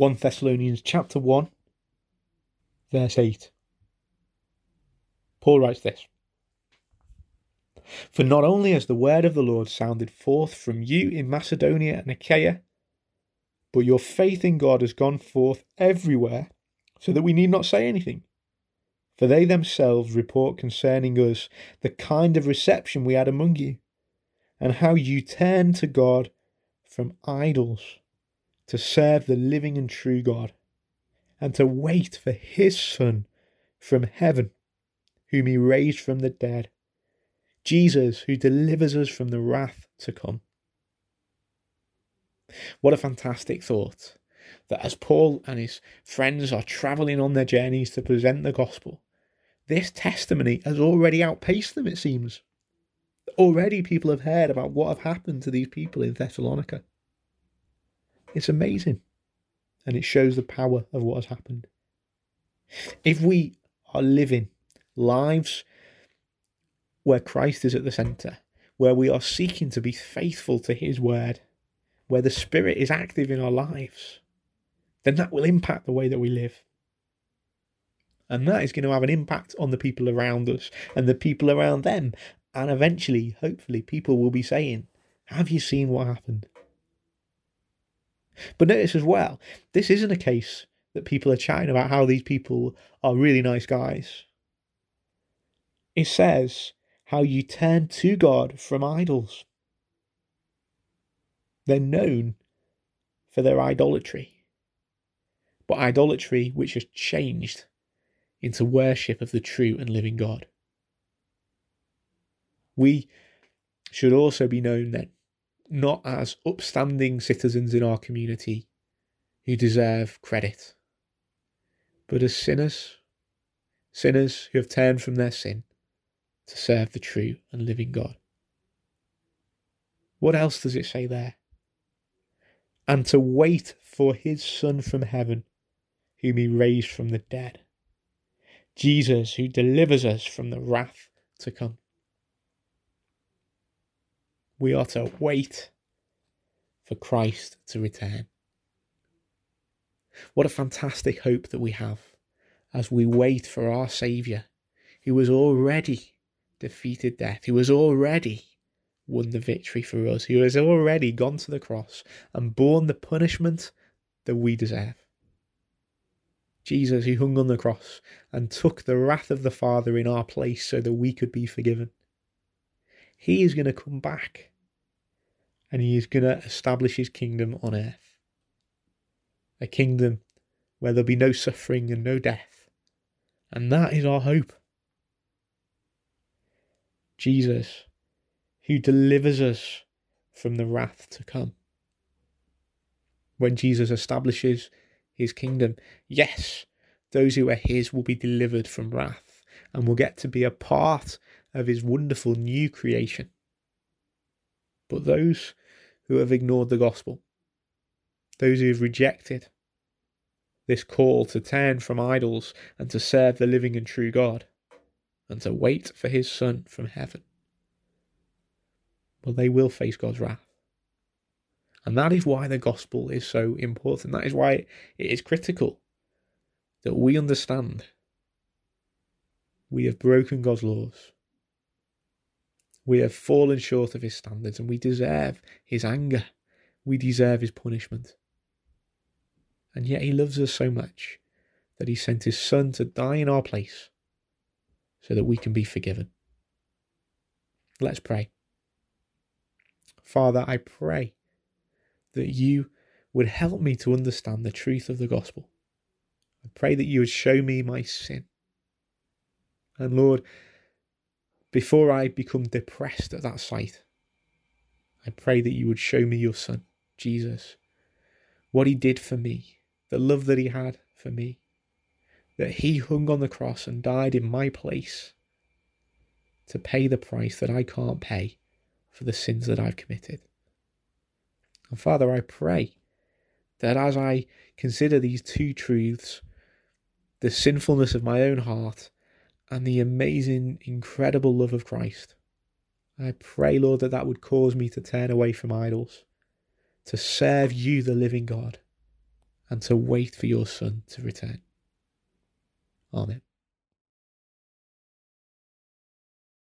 1 Thessalonians chapter 1, verse 8. Paul writes this For not only has the word of the Lord sounded forth from you in Macedonia and Achaia, but your faith in God has gone forth everywhere, so that we need not say anything. For they themselves report concerning us the kind of reception we had among you, and how you turned to God from idols to serve the living and true God, and to wait for his Son from heaven, whom he raised from the dead, Jesus, who delivers us from the wrath to come. What a fantastic thought that as Paul and his friends are travelling on their journeys to present the gospel, this testimony has already outpaced them, it seems. Already people have heard about what have happened to these people in Thessalonica. It's amazing. And it shows the power of what has happened. If we are living lives where Christ is at the centre, where we are seeking to be faithful to his word, where the Spirit is active in our lives, then that will impact the way that we live. And that is going to have an impact on the people around us and the people around them. And eventually, hopefully, people will be saying, Have you seen what happened? But notice as well, this isn't a case that people are chatting about how these people are really nice guys. It says how you turn to God from idols. They're known for their idolatry, but idolatry which has changed into worship of the true and living God. We should also be known then not as upstanding citizens in our community who deserve credit, but as sinners, sinners who have turned from their sin to serve the true and living God. What else does it say there? And to wait for his Son from heaven, whom he raised from the dead. Jesus, who delivers us from the wrath to come. We are to wait for Christ to return. What a fantastic hope that we have as we wait for our Saviour, who has already defeated death, who has already won the victory for us, who has already gone to the cross and borne the punishment that we deserve. Jesus, who hung on the cross and took the wrath of the Father in our place so that we could be forgiven. He is going to come back and he is going to establish his kingdom on earth. A kingdom where there'll be no suffering and no death. And that is our hope. Jesus, who delivers us from the wrath to come. When Jesus establishes his kingdom, yes, those who are his will be delivered from wrath and will get to be a part of his wonderful new creation. But those who have ignored the gospel, those who have rejected this call to turn from idols and to serve the living and true God, and to wait for his Son from heaven. Well, they will face God's wrath. And that is why the gospel is so important. That is why it is critical that we understand we have broken God's laws. We have fallen short of his standards and we deserve his anger. We deserve his punishment. And yet he loves us so much that he sent his son to die in our place so that we can be forgiven. Let's pray. Father, I pray that you would help me to understand the truth of the gospel. I pray that you would show me my sin. And Lord, before I become depressed at that sight, I pray that you would show me your Son, Jesus, what he did for me, the love that he had for me, that he hung on the cross and died in my place to pay the price that I can't pay for the sins that I've committed. And Father, I pray that as I consider these two truths, the sinfulness of my own heart and the amazing, incredible love of Christ. I pray, Lord, that that would cause me to turn away from idols, to serve you, the living God, and to wait for your Son to return. Amen.